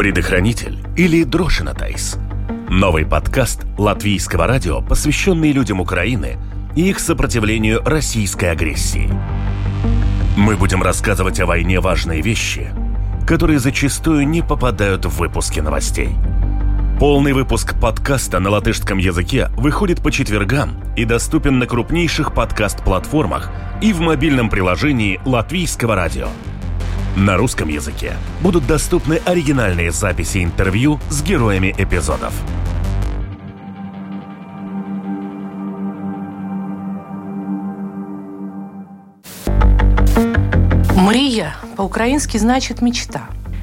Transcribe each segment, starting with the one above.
Предохранитель или Дрошинатайс. Новый подкаст латвийского радио, посвященный людям Украины и их сопротивлению российской агрессии. Мы будем рассказывать о войне важные вещи, которые зачастую не попадают в выпуски новостей. Полный выпуск подкаста на латышском языке выходит по четвергам и доступен на крупнейших подкаст-платформах и в мобильном приложении Латвийского радио – на русском языке будут доступны оригинальные записи интервью с героями эпизодов. Мрия по-украински значит «мечта».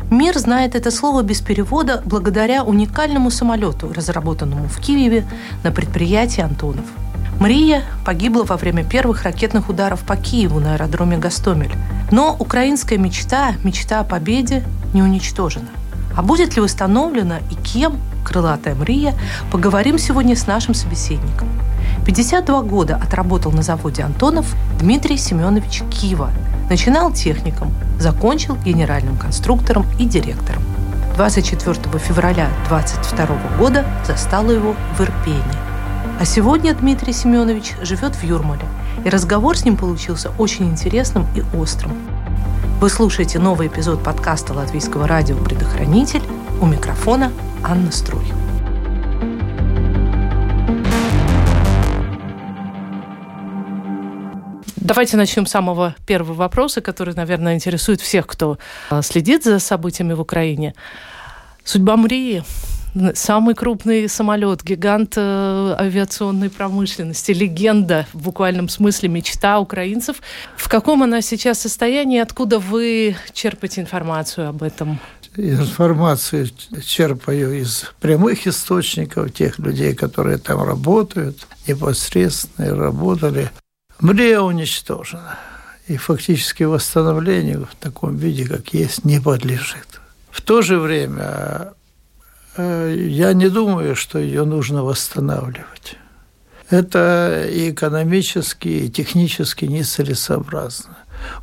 Мир знает это слово без перевода благодаря уникальному самолету, разработанному в Киеве на предприятии «Антонов». Мрия погибла во время первых ракетных ударов по Киеву на аэродроме Гастомель. Но украинская мечта, мечта о победе, не уничтожена. А будет ли восстановлена и кем крылатая Мрия, поговорим сегодня с нашим собеседником. 52 года отработал на заводе Антонов Дмитрий Семенович Кива. Начинал техником, закончил генеральным конструктором и директором. 24 февраля 22 года застало его в Ирпене. А сегодня Дмитрий Семенович живет в Юрмале, и разговор с ним получился очень интересным и острым. Вы слушаете новый эпизод подкаста Латвийского радио «Предохранитель». У микрофона Анна Струй. Давайте начнем с самого первого вопроса, который, наверное, интересует всех, кто а, следит за событиями в Украине. Судьба Мрии самый крупный самолет, гигант э, авиационной промышленности, легенда в буквальном смысле, мечта украинцев. В каком она сейчас состоянии? Откуда вы черпаете информацию об этом? Информацию черпаю из прямых источников, тех людей, которые там работают, непосредственно работали. Мрия уничтожена. И фактически восстановлению в таком виде, как есть, не подлежит. В то же время я не думаю, что ее нужно восстанавливать. Это и экономически, и технически нецелесообразно.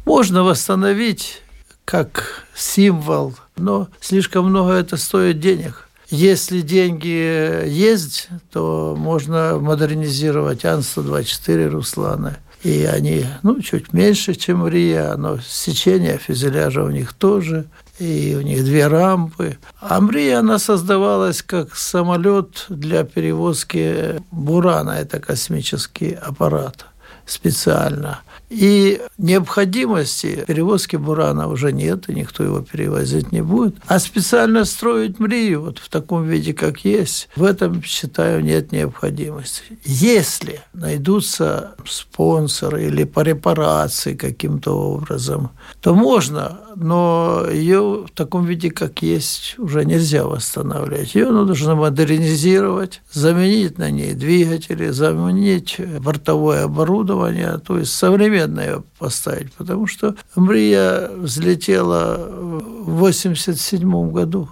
Можно восстановить как символ, но слишком много это стоит денег. Если деньги есть, то можно модернизировать Ан-124 Руслана. И они, ну, чуть меньше, чем Рия, но сечение фюзеляжа у них тоже и у них две рампы. А Мрия, она создавалась как самолет для перевозки Бурана, это космический аппарат специально. И необходимости перевозки бурана уже нет, и никто его перевозить не будет. А специально строить Мрию вот в таком виде, как есть, в этом, считаю, нет необходимости. Если найдутся спонсоры или по репарации каким-то образом, то можно, но ее в таком виде, как есть, уже нельзя восстанавливать. Ее нужно модернизировать, заменить на ней двигатели, заменить бортовое оборудование, то есть современное поставить, потому что Мрия взлетела в 87 году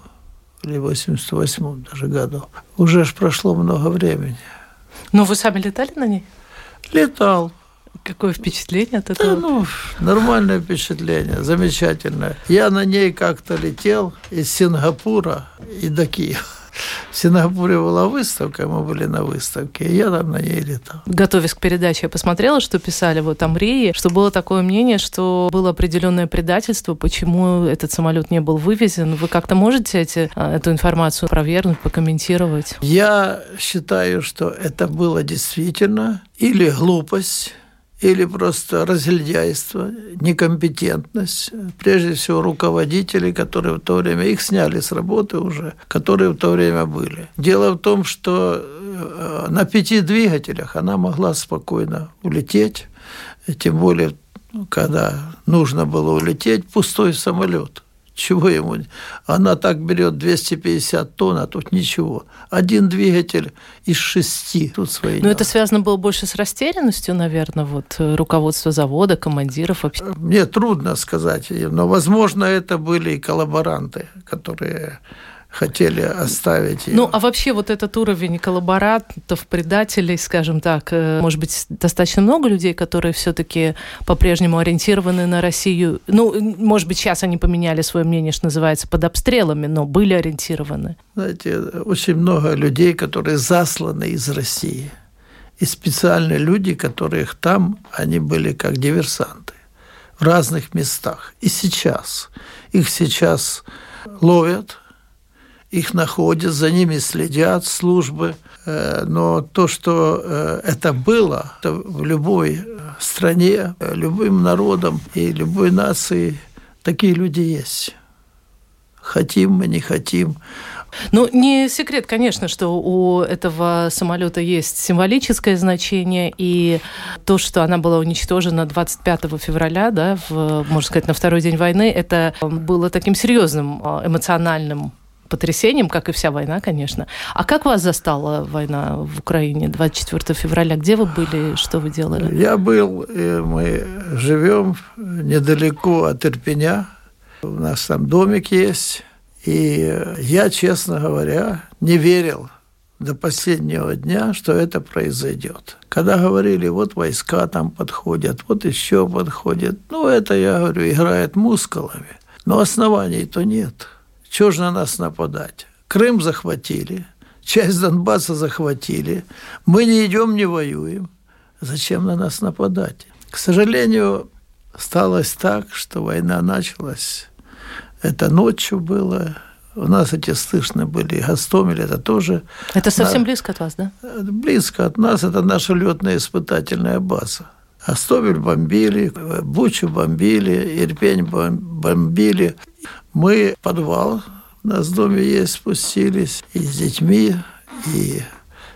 или 88 даже году. Уже ж прошло много времени. Но вы сами летали на ней? Летал. Какое впечатление от этого? Да, ну, нормальное впечатление, замечательное. Я на ней как-то летел из Сингапура и до Киева. В Сингапуре была выставка, мы были на выставке, и я там на ней летал. Готовясь к передаче, я посмотрела, что писали вот Амрии, что было такое мнение, что было определенное предательство, почему этот самолет не был вывезен. Вы как-то можете эти, а, эту информацию провернуть, покомментировать? Я считаю, что это было действительно или глупость, или просто разгильдяйство, некомпетентность, прежде всего руководителей, которые в то время, их сняли с работы уже, которые в то время были. Дело в том, что э, на пяти двигателях она могла спокойно улететь, тем более, когда нужно было улететь, пустой самолет. Чего ему? Она так берет 250 тонн, а тут ничего. Один двигатель из шести. Тут свои. Но это связано было больше с растерянностью, наверное, вот э, руководство завода, командиров. Мне трудно сказать, но, возможно, это были и коллаборанты, которые хотели оставить ее. Ну, а вообще вот этот уровень коллаборантов, предателей, скажем так, э, может быть, достаточно много людей, которые все-таки по-прежнему ориентированы на Россию. Ну, может быть, сейчас они поменяли свое мнение, что называется, под обстрелами, но были ориентированы. Знаете, очень много людей, которые засланы из России. И специальные люди, которых там, они были как диверсанты в разных местах. И сейчас. Их сейчас ловят, их находят, за ними следят службы. Э, но то, что э, это было это в любой стране, любым народом и любой нации, такие люди есть. Хотим мы, не хотим. Ну, не секрет, конечно, что у этого самолета есть символическое значение, и то, что она была уничтожена 25 февраля, да, в, можно сказать, на второй день войны, это было таким серьезным эмоциональным потрясением, как и вся война, конечно. А как вас застала война в Украине 24 февраля? Где вы были, что вы делали? Я был, мы живем недалеко от Ирпеня. У нас там домик есть. И я, честно говоря, не верил до последнего дня, что это произойдет. Когда говорили, вот войска там подходят, вот еще подходят, ну, это, я говорю, играет мускулами. Но оснований-то нет. Чего же на нас нападать? Крым захватили, часть Донбасса захватили. Мы не идем, не воюем. Зачем на нас нападать? К сожалению, сталось так, что война началась. Это ночью было. У нас эти слышны были Гастомель, это тоже... Это совсем на... близко от вас, да? Близко от нас. Это наша летная испытательная база. Гастомель бомбили, Бучу бомбили, Ирпень бомбили. Мы в подвал, у нас в доме есть, спустились и с детьми, и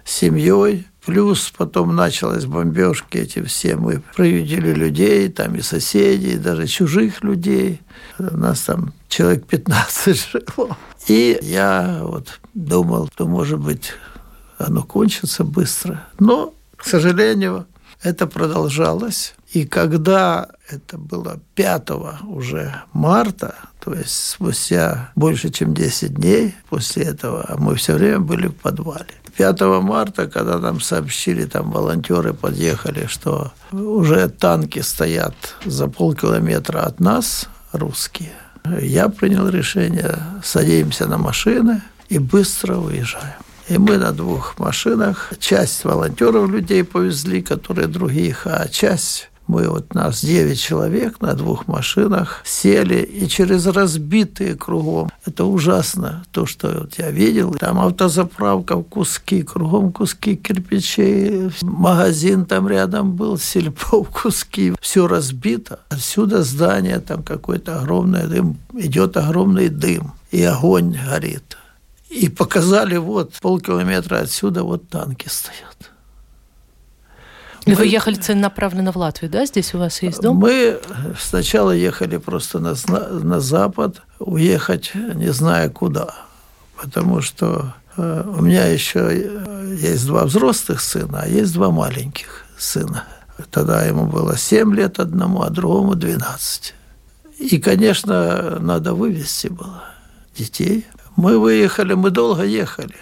с семьей. Плюс потом началась бомбежки эти все. Мы проведели людей, там и соседей, даже чужих людей. У нас там человек 15 жило. И я вот думал, что, может быть, оно кончится быстро. Но, к сожалению, это продолжалось. И когда это было 5 уже марта, то есть спустя больше, чем 10 дней после этого, мы все время были в подвале. 5 марта, когда нам сообщили, там волонтеры подъехали, что уже танки стоят за полкилометра от нас, русские, я принял решение, садимся на машины и быстро уезжаем. И мы на двух машинах, часть волонтеров людей повезли, которые других, а часть мы вот нас 9 человек на двух машинах сели и через разбитые кругом. Это ужасно, то, что вот я видел. Там автозаправка в куски, кругом куски кирпичей. Магазин там рядом был, сельпо в куски. Все разбито. Отсюда здание, там какой-то огромный дым. Идет огромный дым. И огонь горит. И показали, вот полкилометра отсюда вот танки стоят. Вы ехали целенаправленно в Латвию, да? Здесь у вас есть дом? Мы сначала ехали просто на, на запад, уехать не зная куда. Потому что э, у меня еще э, есть два взрослых сына, а есть два маленьких сына. Тогда ему было 7 лет одному, а другому 12. И, конечно, надо вывести было детей. Мы выехали, мы долго ехали.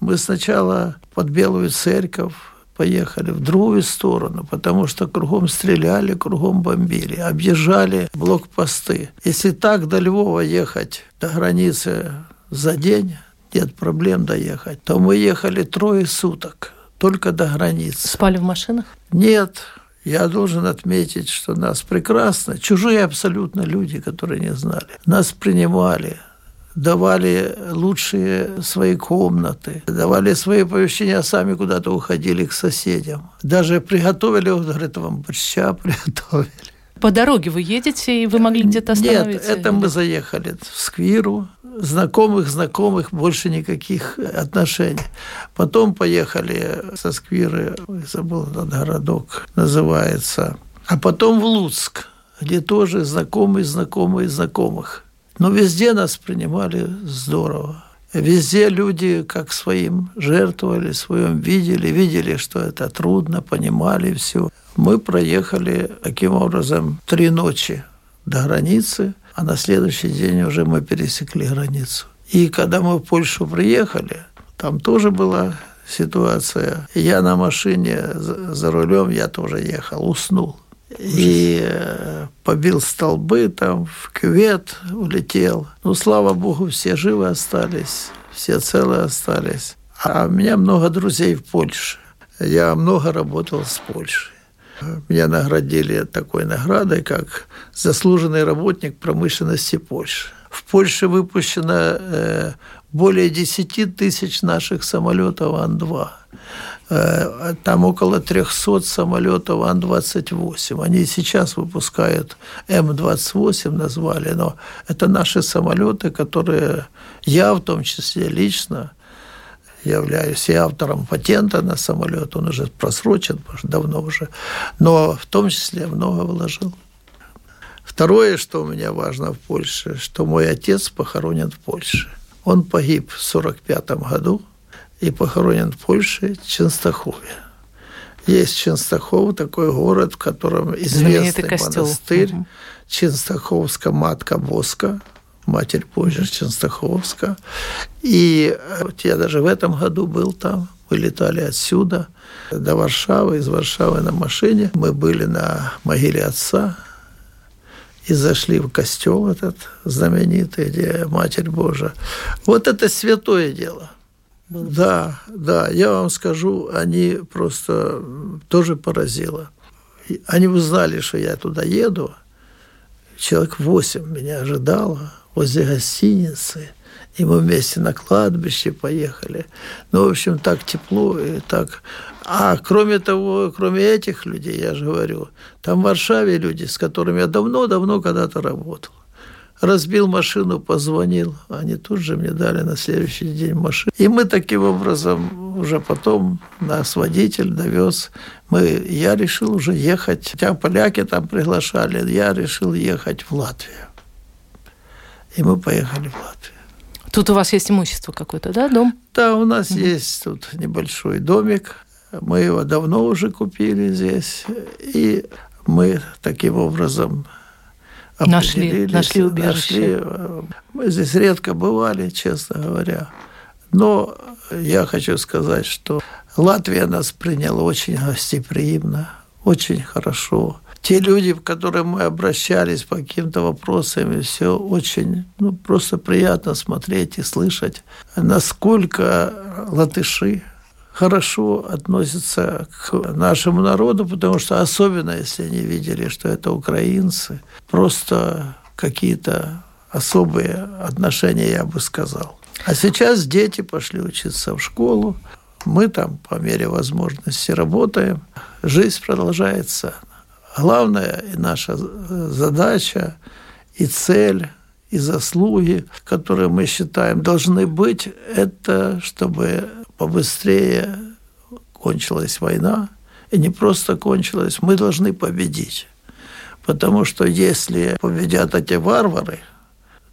Мы сначала под Белую церковь, поехали в другую сторону, потому что кругом стреляли, кругом бомбили, объезжали блокпосты. Если так до Львова ехать, до границы за день, нет проблем доехать, то мы ехали трое суток, только до границы. Спали в машинах? Нет, я должен отметить, что нас прекрасно, чужие абсолютно люди, которые не знали, нас принимали, давали лучшие свои комнаты, давали свои помещения, а сами куда-то уходили к соседям. Даже приготовили, вот, говорит, вам борща приготовили. По дороге вы едете, и вы могли где-то остановиться? Нет, это мы заехали в Сквиру. Знакомых, знакомых, больше никаких отношений. Потом поехали со Сквиры, забыл этот городок, называется. А потом в Луцк, где тоже знакомые, знакомые, знакомых. Но везде нас принимали здорово. Везде люди как своим жертвовали, своим видели, видели, что это трудно, понимали все. Мы проехали таким образом три ночи до границы, а на следующий день уже мы пересекли границу. И когда мы в Польшу приехали, там тоже была ситуация. Я на машине за рулем, я тоже ехал, уснул. И э, побил столбы, там в кювет улетел. Ну, слава богу, все живы остались, все целые остались. А у меня много друзей в Польше. Я много работал с Польшей. Меня наградили такой наградой, как заслуженный работник промышленности Польши. В Польше выпущено э, более 10 тысяч наших самолетов Ан-2. Э, там около 300 самолетов Ан-28. Они сейчас выпускают М-28, назвали, но это наши самолеты, которые я в том числе лично являюсь и автором патента на самолет, он уже просрочен, давно уже, но в том числе много вложил. Второе, что у меня важно в Польше, что мой отец похоронен в Польше. Он погиб в 1945 году и похоронен в Польше Ченстахове. Есть Ченстахов, такой город, в котором известный монастырь, угу. Ченстаховская матка Боска, Матерь Божья Ченстаховска. И вот я даже в этом году был там, мы летали отсюда до Варшавы, из Варшавы на машине. Мы были на могиле отца, и зашли в костел этот знаменитый, где Матерь Божия. Вот это святое дело. Да, да, я вам скажу, они просто тоже поразило. Они узнали, что я туда еду. Человек восемь меня ожидало возле гостиницы. И мы вместе на кладбище поехали. Ну, в общем, так тепло и так... А кроме того, кроме этих людей, я же говорю, там в Варшаве люди, с которыми я давно-давно когда-то работал. Разбил машину, позвонил, они тут же мне дали на следующий день машину. И мы таким образом уже потом нас водитель довез. Мы, я решил уже ехать, хотя поляки там приглашали, я решил ехать в Латвию. И мы поехали в Латвию. Тут у вас есть имущество какое-то, да, дом? Да, у нас угу. есть тут небольшой домик. Мы его давно уже купили здесь. И мы таким образом нашли, нашли убежище. Нашли. Мы здесь редко бывали, честно говоря. Но я хочу сказать, что Латвия нас приняла очень гостеприимно, очень хорошо те люди, к которым мы обращались по каким-то вопросам, все очень, ну, просто приятно смотреть и слышать, насколько латыши хорошо относятся к нашему народу, потому что особенно, если они видели, что это украинцы, просто какие-то особые отношения, я бы сказал. А сейчас дети пошли учиться в школу, мы там по мере возможности работаем, жизнь продолжается. Главная наша задача и цель, и заслуги, которые мы считаем должны быть, это чтобы побыстрее кончилась война, и не просто кончилась, мы должны победить. Потому что если победят эти варвары,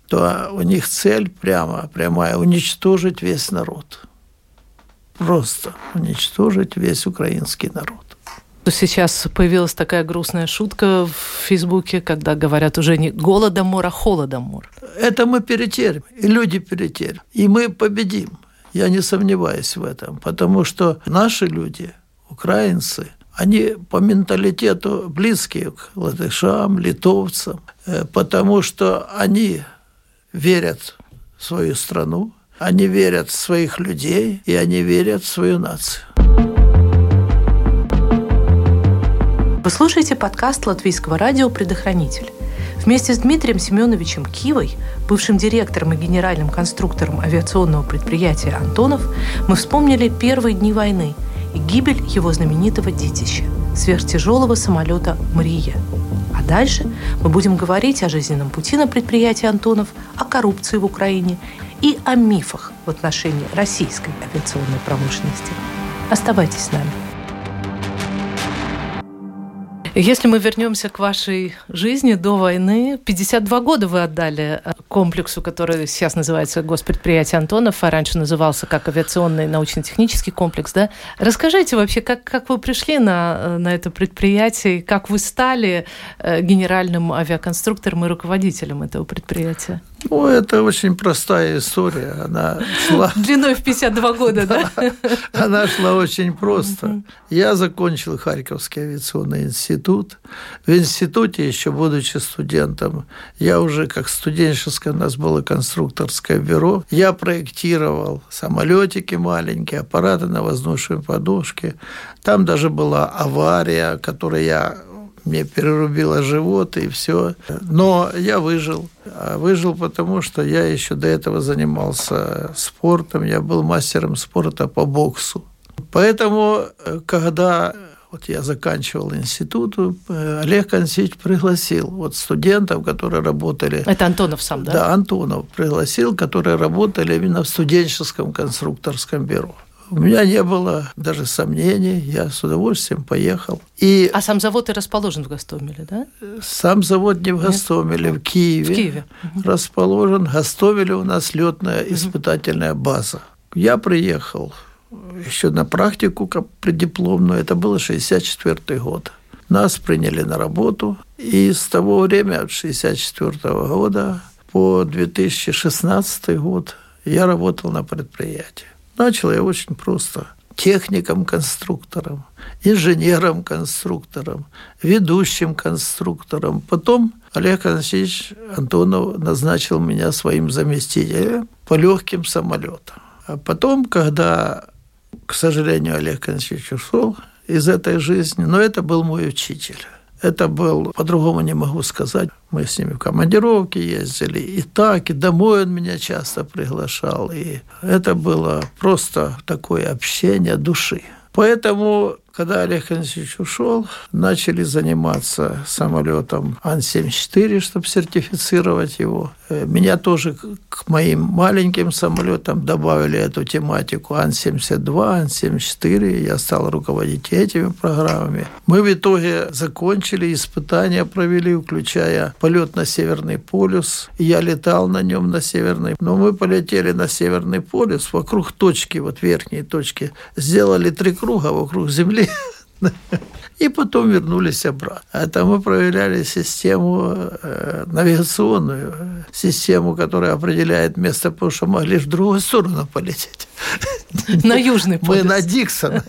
то у них цель прямо, прямая – уничтожить весь народ. Просто уничтожить весь украинский народ. Сейчас появилась такая грустная шутка в Фейсбуке, когда говорят уже не голодомор, а холодомор. Это мы перетерпим, и люди перетерпят, и мы победим. Я не сомневаюсь в этом, потому что наши люди, украинцы, они по менталитету близкие к латышам, литовцам, э, потому что они верят в свою страну, они верят в своих людей, и они верят в свою нацию. Вы слушаете подкаст Латвийского радио «Предохранитель». Вместе с Дмитрием Семеновичем Кивой, бывшим директором и генеральным конструктором авиационного предприятия «Антонов», мы вспомнили первые дни войны и гибель его знаменитого детища – сверхтяжелого самолета «Мрия». А дальше мы будем говорить о жизненном пути на предприятии «Антонов», о коррупции в Украине и о мифах в отношении российской авиационной промышленности. Оставайтесь с нами. Если мы вернемся к вашей жизни до войны, 52 года вы отдали э, комплексу, который сейчас называется Госпредприятие Антонов, а раньше назывался как авиационный научно-технический комплекс. Да? Расскажите вообще, как, как вы пришли на, э, на это предприятие, как вы стали э, генеральным авиаконструктором и руководителем этого предприятия? Ну, это очень простая история. Она шла... Длиной в 52 года, да? Она шла очень просто. Я закончил Харьковский авиационный институт. В институте, еще будучи студентом, я уже как студенческое, у нас было конструкторское бюро, я проектировал самолетики маленькие, аппараты на воздушной подушке. Там даже была авария, которую я мне перерубило живот и все. Но я выжил. А выжил потому, что я еще до этого занимался спортом. Я был мастером спорта по боксу. Поэтому, э, когда вот я заканчивал институт, э, Олег Консич пригласил вот студентов, которые работали... Это Антонов сам, да? Да, Антонов пригласил, которые работали именно в студенческом конструкторском бюро. У меня не было даже сомнений, я с удовольствием поехал. И а сам завод и расположен в Гастомеле, да? Сам завод не в Гастомеле, в Киеве. В Киеве. Расположен. В Гастомеле у нас летная испытательная база. Я приехал еще на практику как преддипломную, это было 64 год. Нас приняли на работу, и с того времени, от 64 года по 2016 год, я работал на предприятии. Начал я очень просто. Техником-конструктором, инженером-конструктором, ведущим конструктором. Потом Олег Анатольевич Антонов назначил меня своим заместителем по легким самолетам. А потом, когда, к сожалению, Олег Анатольевич ушел из этой жизни, но это был мой учитель. Это был, по-другому не могу сказать. Мы с ними в командировке ездили. И так, и домой он меня часто приглашал. И это было просто такое общение души. Поэтому когда Олег Ильич ушел, начали заниматься самолетом Ан-74, чтобы сертифицировать его. Э, меня тоже к моим маленьким самолетам добавили эту тематику Ан-72, Ан-74. Я стал руководить этими программами. Мы в итоге закончили, испытания провели, включая полет на Северный полюс. Я летал на нем на Северный. Но мы полетели на Северный полюс вокруг точки, вот верхней точки. Сделали три круга вокруг Земли и потом вернулись обратно. Это мы проверяли систему э, навигационную, систему, которая определяет место, потому что могли в другую сторону полететь. На южный полюс. Мы на Диксон.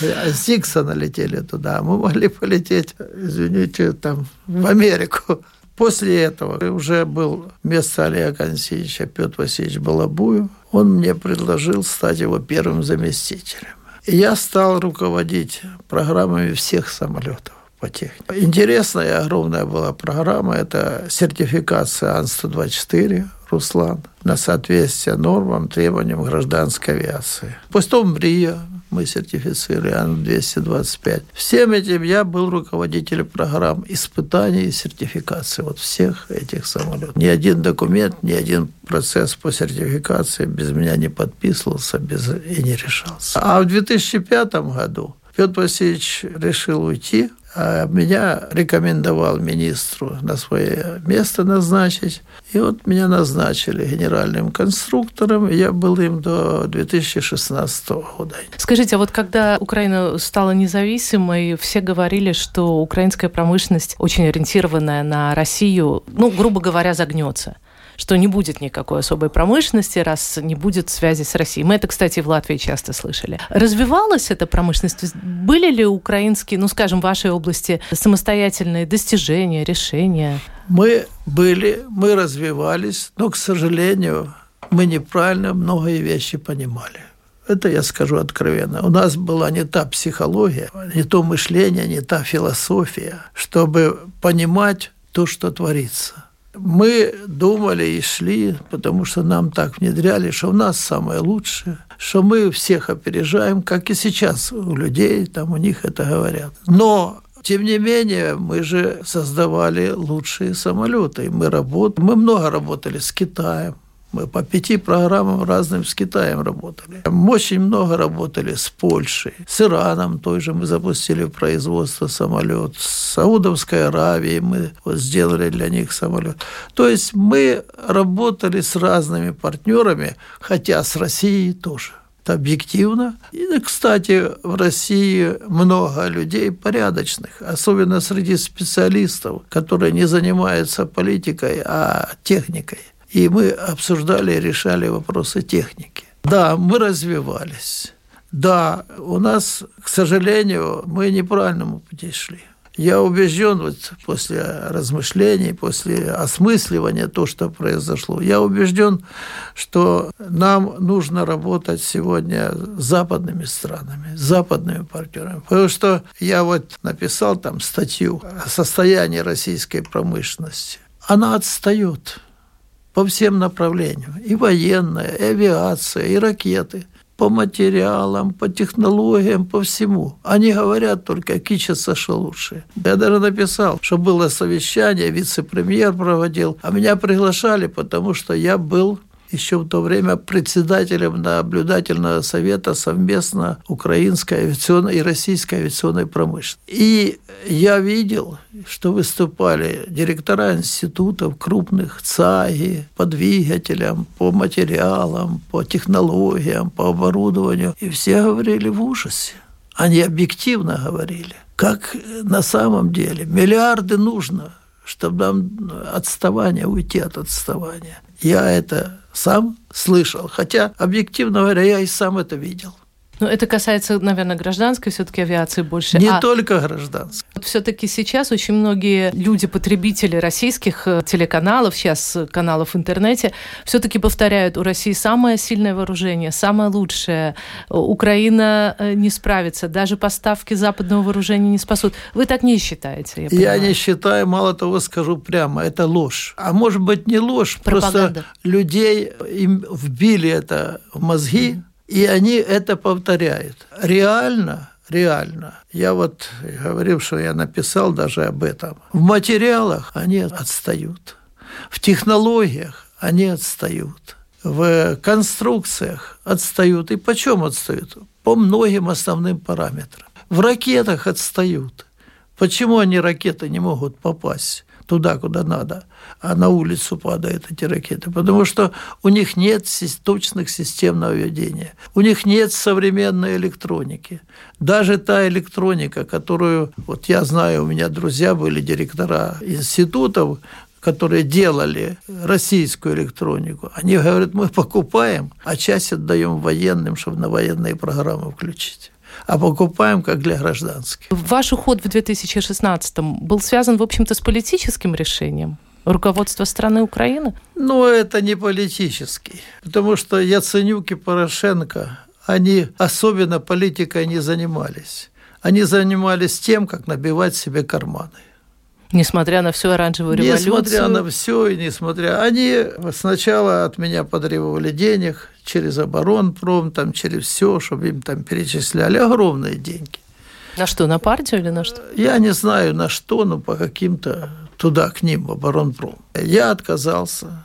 С Диксона летели туда. Мы могли полететь, извините, там, в Америку. После этого уже был вместо Олега Консеевича Петр Васильевич Балабуев. Он мне предложил стать его первым заместителем. Я стал руководить программами всех самолетов по технике. Интересная и огромная была программа. Это сертификация Ан-124 «Руслан» на соответствие нормам, требованиям гражданской авиации. Потом МРИА, мы сертифицировали Ан-225. Всем этим я был руководителем программ испытаний и сертификации вот всех этих самолетов. Ни один документ, ни один процесс по сертификации без меня не подписывался без, и не решался. А в 2005 году Петр Васильевич решил уйти, а меня рекомендовал министру на свое место назначить. И вот меня назначили генеральным конструктором, я был им до 2016 года. Скажите, а вот когда Украина стала независимой, все говорили, что украинская промышленность очень ориентированная на Россию, ну, грубо говоря, загнется что не будет никакой особой промышленности, раз не будет связи с Россией. Мы это, кстати, в Латвии часто слышали. Развивалась эта промышленность? Были ли украинские, ну, скажем, в вашей области самостоятельные достижения, решения? Мы были, мы развивались, но, к сожалению, мы неправильно многие вещи понимали. Это я скажу откровенно. У нас была не та психология, не то мышление, не та философия, чтобы понимать то, что творится. Мы думали и шли, потому что нам так внедряли, что у нас самое лучшее, что мы всех опережаем, как и сейчас у людей, там у них это говорят. Но тем не менее, мы же создавали лучшие самолеты. Мы, работали, мы много работали с Китаем, мы по пяти программам разным с Китаем работали. Мы очень много работали с Польшей, с Ираном той же мы запустили производство самолет, с Саудовской Аравией мы сделали для них самолет. То есть мы работали с разными партнерами, хотя с Россией тоже. Это объективно. И, кстати, в России много людей порядочных, особенно среди специалистов, которые не занимаются политикой, а техникой. И мы обсуждали и решали вопросы техники. Да, мы развивались. Да, у нас, к сожалению, мы неправильному пути шли. Я убежден вот после размышлений, после осмысливания то, что произошло, я убежден, что нам нужно работать сегодня с западными странами, с западными партнерами. Потому что я вот написал там статью о состоянии российской промышленности. Она отстает по всем направлениям. И военная, и авиация, и ракеты – по материалам, по технологиям, по всему. Они говорят только, кичатся, что лучше. Я даже написал, что было совещание, вице-премьер проводил, а меня приглашали, потому что я был еще в то время председателем наблюдательного совета совместно украинской авиационной и российской авиационной промышленности. И я видел, что выступали директора институтов крупных ЦАГИ по двигателям, по материалам, по технологиям, по оборудованию. И все говорили в ужасе. Они объективно говорили. Как на самом деле миллиарды нужно, чтобы нам отставание, уйти от отставания. Я это сам слышал. Хотя, объективно говоря, я и сам это видел. Но это касается, наверное, гражданской все-таки авиации больше. Не а только гражданской. Вот все-таки сейчас очень многие люди, потребители российских э, телеканалов, сейчас э, каналов в интернете, все-таки повторяют, у России самое сильное вооружение, самое лучшее. Украина э, не справится, даже поставки западного вооружения не спасут. Вы так не считаете? Я, я не считаю, мало того скажу прямо, это ложь. А может быть не ложь, Пропаганда. просто людей им вбили это в мозги, и они это повторяют. Реально, реально. Я вот говорил, что я написал даже об этом. В материалах они отстают. В технологиях они отстают. В конструкциях отстают. И почем отстают? По многим основным параметрам. В ракетах отстают. Почему они ракеты не могут попасть? Туда, куда надо, а на улицу падают эти ракеты, потому что у них нет точных систем наведения, у них нет современной электроники. Даже та электроника, которую, вот я знаю, у меня друзья были директора институтов, которые делали российскую электронику, они говорят, мы покупаем, а часть отдаем военным, чтобы на военные программы включить а покупаем как для гражданских. Ваш уход в 2016 был связан, в общем-то, с политическим решением? руководства страны Украины? Ну, это не политический. Потому что Яценюк и Порошенко, они особенно политикой не занимались. Они занимались тем, как набивать себе карманы. Несмотря на всю оранжевую революцию? Несмотря на все и несмотря... Они сначала от меня потребовали денег через оборонпром, там, через все, чтобы им там перечисляли огромные деньги. На что, на партию или на что? Я не знаю на что, но по каким-то туда, к ним, в оборонпром. Я отказался.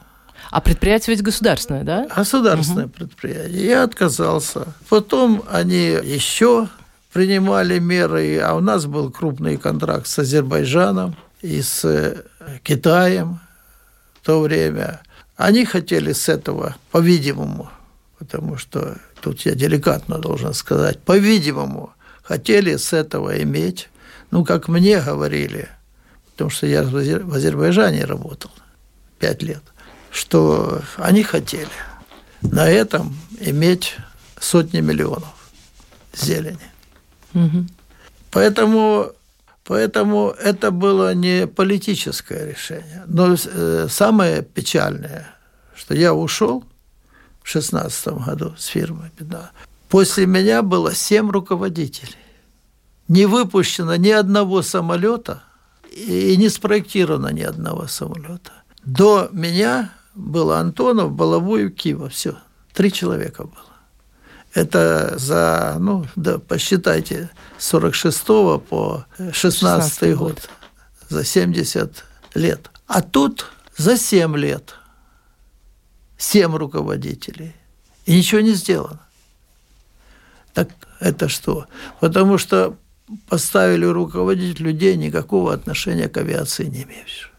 А предприятие ведь государственное, да? Государственное угу. предприятие. Я отказался. Потом они еще принимали меры, а у нас был крупный контракт с Азербайджаном и с э, Китаем в то время. Они хотели с этого, по-видимому, потому что тут я деликатно должен сказать, по-видимому, хотели с этого иметь, ну, как мне говорили, потому что я в Азербайджане работал пять лет, что они хотели на этом иметь сотни миллионов зелени. Угу. Поэтому Поэтому это было не политическое решение. Но э, самое печальное, что я ушел в 2016 году с фирмы «Беда». После меня было семь руководителей. Не выпущено ни одного самолета и не спроектировано ни одного самолета. До меня было Антонов, Балавуев, Кива. Все. Три человека было. Это за, ну, да, посчитайте, с 46 по 16, 16 год. год. За 70 лет. А тут за 7 лет 7 руководителей. И ничего не сделано. Так это что? Потому что поставили руководить людей никакого отношения к авиации не имеющих.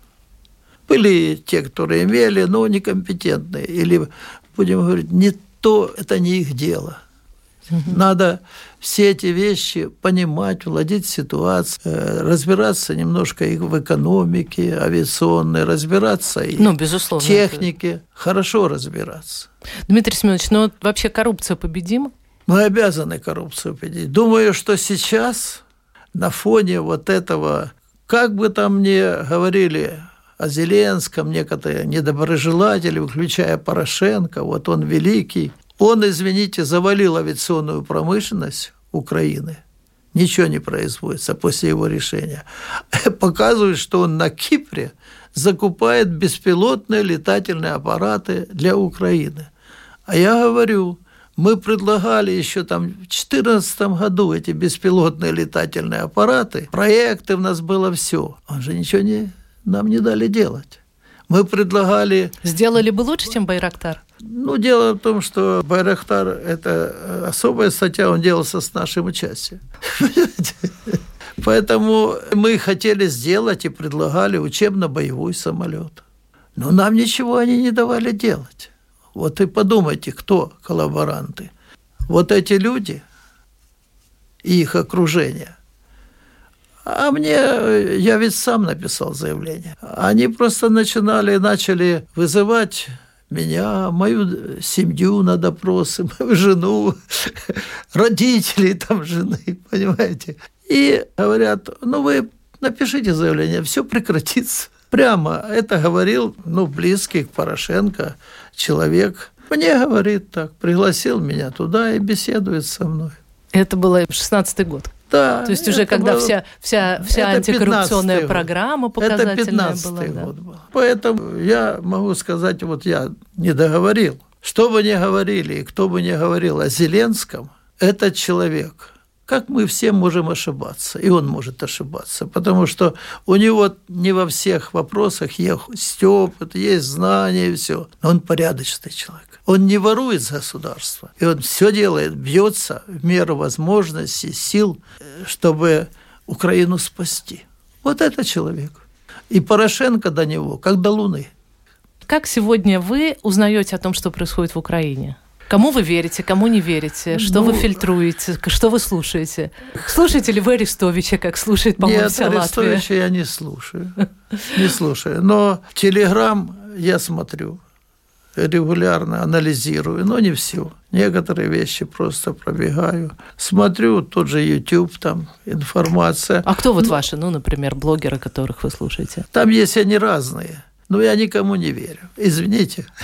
Были те, которые имели, но некомпетентные. Или, будем говорить, не то это не их дело. Надо все эти вещи понимать, владеть ситуацией, э, разбираться немножко и в экономике авиационной, разбираться и ну, безусловно, технике, это... хорошо разбираться. Дмитрий Семенович, ну вообще коррупция победима? Мы обязаны коррупцию победить. Думаю, что сейчас на фоне вот этого, как бы там ни говорили о Зеленском, некоторые недоброжелатели, включая Порошенко, вот он великий, он, извините, завалил авиационную промышленность Украины. Ничего не производится после его решения. Показывает, что он на Кипре закупает беспилотные летательные аппараты для Украины. А я говорю, мы предлагали еще там в 2014 году эти беспилотные летательные аппараты. Проекты у нас было все. Он же ничего не, нам не дали делать. Мы предлагали... Сделали бы лучше, чем Байрактар? Ну, дело в том, что Байрактар – это особая статья, он делался с нашим участием. Поэтому мы хотели сделать и предлагали учебно-боевой самолет. Но нам ничего они не давали делать. Вот и подумайте, кто коллаборанты. Вот эти люди и их окружение. А мне, я ведь сам написал заявление. Они просто начинали, начали вызывать меня, мою семью на допросы, мою жену, родителей там жены, понимаете. И говорят, ну вы напишите заявление, все прекратится. Прямо это говорил, ну, близкий к Порошенко человек. Мне говорит так, пригласил меня туда и беседует со мной. Это было 16-й год. Да. То есть уже когда было... вся, вся, вся антикоррупционная программа показательная это была. Да. Год был. Поэтому я могу сказать, вот я не договорил. Что бы ни говорили и кто бы ни говорил о Зеленском, этот человек – как мы все можем ошибаться, и он может ошибаться, потому что у него не во всех вопросах есть опыт, есть знания и все, но он порядочный человек. Он не ворует с государства, и он все делает, бьется в меру возможностей, сил, чтобы Украину спасти. Вот это человек. И Порошенко до него, как до Луны. Как сегодня вы узнаете о том, что происходит в Украине? Кому вы верите, кому не верите? Что ну, вы фильтруете? Что вы слушаете? Слушаете ли вы Арестовича, как слушает, по-моему, Нет, вся Арестовича Латвия? я не слушаю. Не слушаю. Но Телеграм я смотрю регулярно анализирую, но не все. Некоторые вещи просто пробегаю. Смотрю тот же YouTube, там информация. А кто вот ну, ваши, ну, например, блогеры, которых вы слушаете? Там есть они разные. Но я никому не верю. Извините.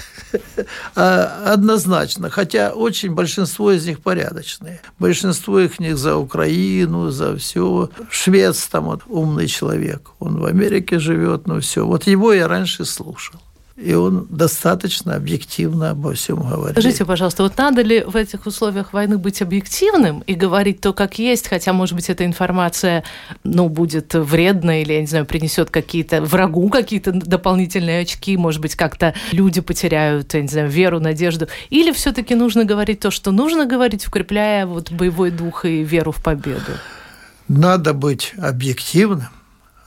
А, однозначно. Хотя очень большинство из них порядочные. Большинство их них за Украину, за все. Швец там вот умный человек. Он в Америке живет, но все. Вот его я раньше слушал и он достаточно объективно обо всем говорит. Скажите, пожалуйста, вот надо ли в этих условиях войны быть объективным и говорить то, как есть, хотя, может быть, эта информация, ну, будет вредна или, я не знаю, принесет какие-то врагу какие-то дополнительные очки, может быть, как-то люди потеряют, я не знаю, веру, надежду, или все-таки нужно говорить то, что нужно говорить, укрепляя вот боевой дух и веру в победу? Надо быть объективным,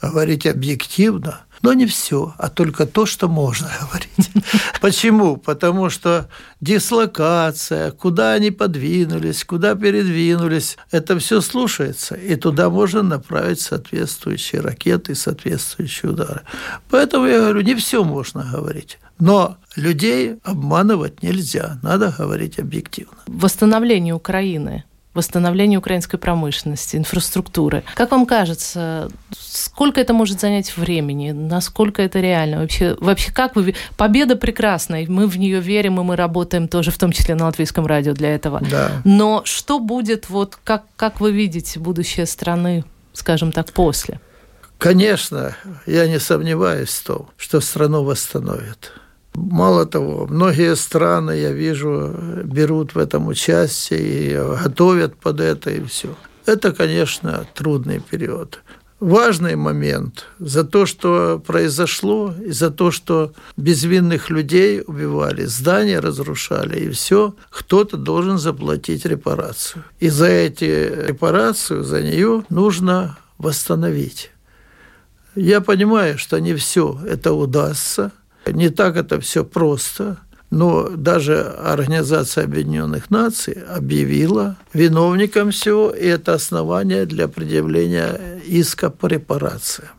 говорить объективно – но не все, а только то, что можно говорить. Почему? Потому что дислокация, куда они подвинулись, куда передвинулись, это все слушается, и туда можно направить соответствующие ракеты, соответствующие удары. Поэтому я говорю, не все можно говорить. Но людей обманывать нельзя, надо говорить объективно. Восстановление Украины восстановление украинской промышленности, инфраструктуры. Как вам кажется, сколько это может занять времени? Насколько это реально? Вообще, вообще как вы... Победа прекрасна, и мы в нее верим, и мы работаем тоже, в том числе на латвийском радио для этого. Да. Но что будет, вот как, как вы видите будущее страны, скажем так, после? Конечно, я не сомневаюсь в том, что страну восстановят. Мало того, многие страны, я вижу, берут в этом участие и готовят под это и все. Это, конечно, трудный период. Важный момент за то, что произошло, и за то, что безвинных людей убивали, здания разрушали, и все, кто-то должен заплатить репарацию. И за эти репарацию, за нее нужно восстановить. Я понимаю, что не все это удастся, не так это все просто. Но даже Организация Объединенных Наций объявила виновником всего, и это основание для предъявления иска по репарациям.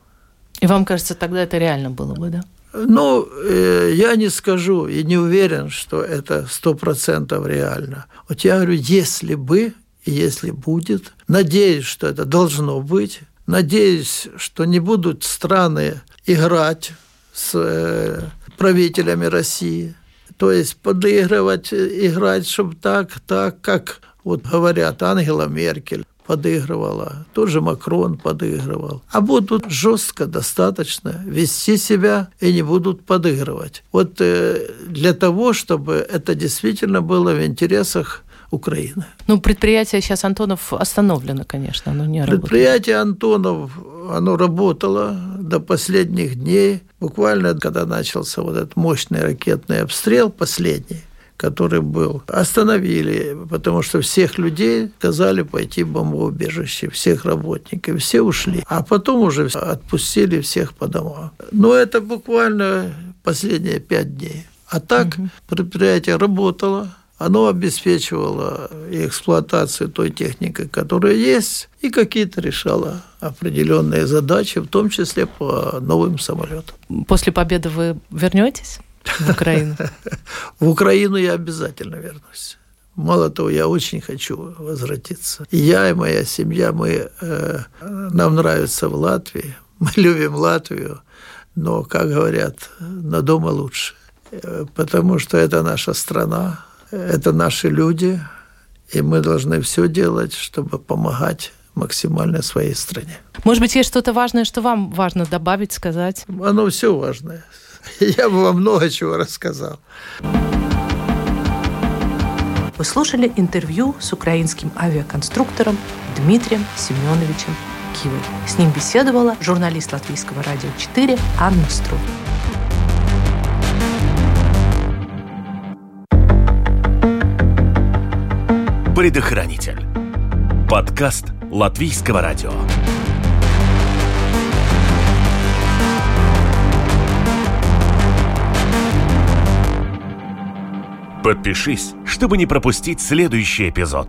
И вам кажется, тогда это реально было бы, да? Ну, э, я не скажу и не уверен, что это сто процентов реально. Вот я говорю, если бы если будет, надеюсь, что это должно быть, надеюсь, что не будут страны играть с э, правителями России, то есть подыгрывать, играть, чтобы так, так, как вот говорят Ангела Меркель, подыгрывала, тоже Макрон подыгрывал. А будут жестко достаточно вести себя и не будут подыгрывать. Вот э, для того, чтобы это действительно было в интересах Украины. Ну, предприятие сейчас Антонов остановлено, конечно, оно не работает. Предприятие Антонов, оно работало до последних дней. Буквально, когда начался вот этот мощный ракетный обстрел, последний, который был, остановили, потому что всех людей сказали пойти в бомбоубежище, всех работников, все ушли. А потом уже отпустили всех по домам. Но это буквально последние пять дней. А так угу. предприятие работало, оно обеспечивало эксплуатацию той техники, которая есть, и какие-то решало определенные задачи, в том числе по новым самолетам. После победы вы вернетесь? В Украину? В Украину я обязательно вернусь. Мало того, я очень хочу возвратиться. И я, и моя семья, мы, э, нам нравится в Латвии, мы любим Латвию, но, как говорят, на дома лучше. Э, потому что это наша страна, это наши люди, и мы должны все делать, чтобы помогать максимально своей стране. Может быть, есть что-то важное, что вам важно добавить, сказать? Оно все важное. Я бы вам много чего рассказал. Вы слушали интервью с украинским авиаконструктором Дмитрием Семеновичем Кивой. С ним беседовала журналист Латвийского радио 4 Анна Стру. Предохранитель. Подкаст Латвийского радио. Подпишись, чтобы не пропустить следующий эпизод.